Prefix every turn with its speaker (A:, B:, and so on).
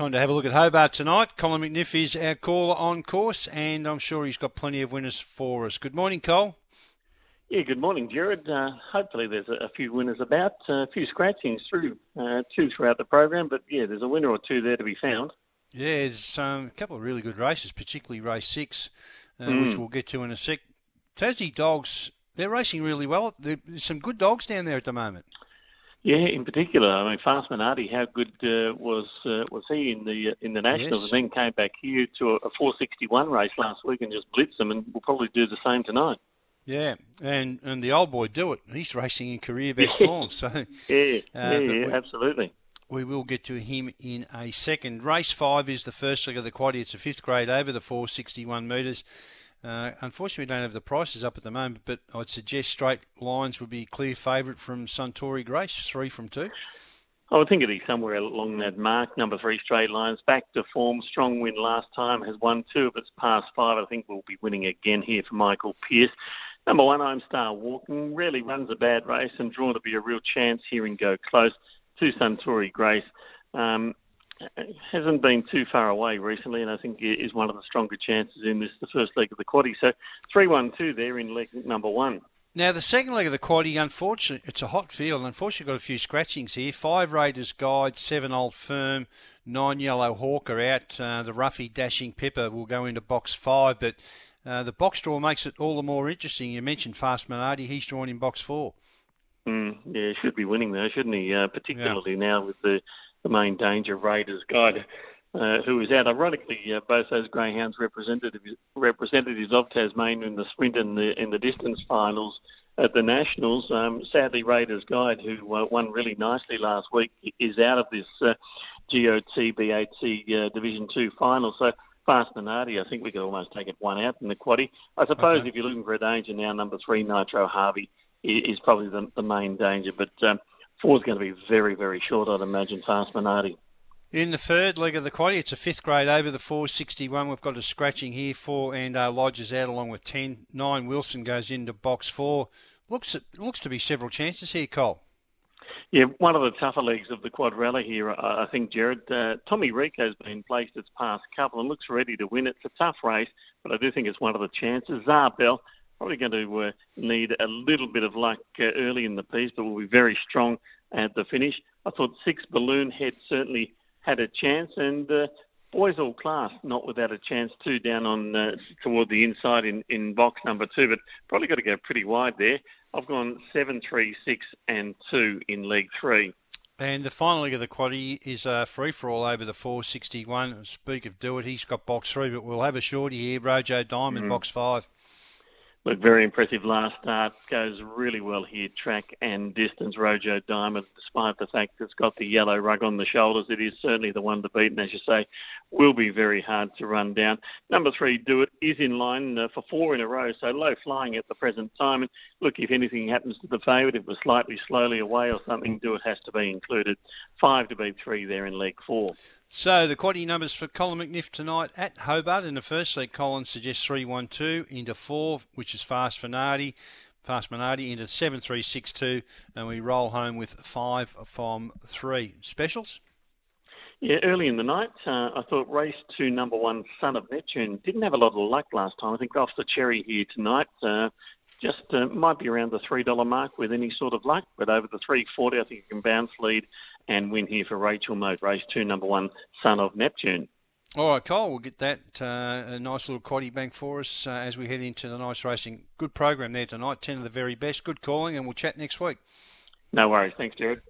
A: Time to have a look at Hobart tonight. Colin McNiff is our caller on course, and I'm sure he's got plenty of winners for us. Good morning, Cole.
B: Yeah, good morning, Gerard. Uh, hopefully, there's a, a, few winners about, uh, a few scratchings through, uh, two throughout the program, but yeah, there's a winner or two there to be found.
A: Yeah, there's um, a couple of really good races, particularly race six, mm. which we'll get to in a sec. Tassie dogs, they're racing really well. There's some good dogs down there at the moment.
B: Yeah, in particular, I mean, Fast Minardi, how good uh, was uh, was he in the in the nationals, yes. and then came back here to a, a 461 race last week and just blitzed them, and will probably do the same tonight.
A: Yeah, and and the old boy do it. He's racing in career best form. So
B: yeah, uh, yeah, yeah we, absolutely.
A: We will get to him in a second. Race five is the first leg of the quad. It's a fifth grade over the 461 metres. Uh, unfortunately, we don't have the prices up at the moment, but I'd suggest straight lines would be clear favourite from Suntory Grace, three from two.
B: I would think it'd be somewhere along that mark. Number three straight lines, back to form. Strong win last time, has won two of its past five. I think we'll be winning again here for Michael Pearce. Number one, I'm Star Walking, really runs a bad race and drawn to be a real chance here and go close to Suntory Grace. Um, hasn't been too far away recently, and I think is one of the stronger chances in this, the first leg of the quaddy. So 3 1 2 there in leg number one.
A: Now, the second leg of the quaddy, unfortunately, it's a hot field. Unfortunately, got a few scratchings here. Five Raiders Guide, seven Old Firm, nine Yellow Hawk are out. Uh, the Ruffy Dashing Pepper will go into box five, but uh, the box draw makes it all the more interesting. You mentioned Fast Minardi, he's drawn in box four.
B: Mm, yeah, he should be winning though, shouldn't he? Uh, particularly yeah. now with the the main danger Raiders guide, uh, who was out. Ironically, uh, both those greyhounds representatives representatives of Tasmania in the sprint and the in the distance finals at the Nationals. Um, sadly, Raiders guide, who uh, won really nicely last week, is out of this uh, GOT uh, Division Two final. So. Fast Minardi, I think we could almost take it one out in the quaddy. I suppose okay. if you're looking for a danger now, number three, Nitro Harvey, is probably the, the main danger. But um, Four's going to be very, very short, I'd imagine, Fast Minardi.
A: In the third leg of the quaddy, it's a fifth grade over the 461. We've got a scratching here. Four and uh, Lodge is out along with 10. Nine Wilson goes into box four. Looks looks to be several chances here, Cole.
B: Yeah, one of the tougher legs of the quadrella here, I think, Gerard. Uh, Tommy Rico's been placed its past couple and looks ready to win. It's a tough race, but I do think it's one of the chances. Zarbel probably going to uh, need a little bit of luck uh, early in the piece, but will be very strong at the finish. I thought six balloon head certainly had a chance, and uh, boys all class not without a chance too down on uh, toward the inside in, in box number two, but probably got to go pretty wide there. I've gone seven, three, six, and two in leg three.
A: And the final leg of the quaddy is a free for all over the 461. Speak of do it, he's got box three, but we'll have a shorty here. Rojo Diamond, mm. box five.
B: Look, very impressive last start. Goes really well here, track and distance. Rojo Diamond, despite the fact it's got the yellow rug on the shoulders, it is certainly the one to beat. And as you say, will be very hard to run down. Number three, Do It, is in line uh, for four in a row, so low flying at the present time. And look, if anything happens to the favourite, it was slightly slowly away or something, Do It has to be included. Five to beat three there in leg four.
A: So the quaddy numbers for Colin McNiff tonight at Hobart. In the first leg, Colin suggests 3 1 2 into 4, which is Fast Minardi. Fast Minardi into 7362, and we roll home with 5 from 3. Specials?
B: Yeah, early in the night, uh, I thought race two, number one, Son of Neptune, didn't have a lot of luck last time. I think off the cherry here tonight, uh, just uh, might be around the $3 mark with any sort of luck, but over the 340, I think you can bounce lead and win here for Rachel Moat, race two, number one, Son of Neptune.
A: All right, Cole, we'll get that uh, a nice little quaddy bank for us uh, as we head into the nice racing. Good program there tonight, 10 of the very best. Good calling, and we'll chat next week.
B: No worries. Thanks, Gerard.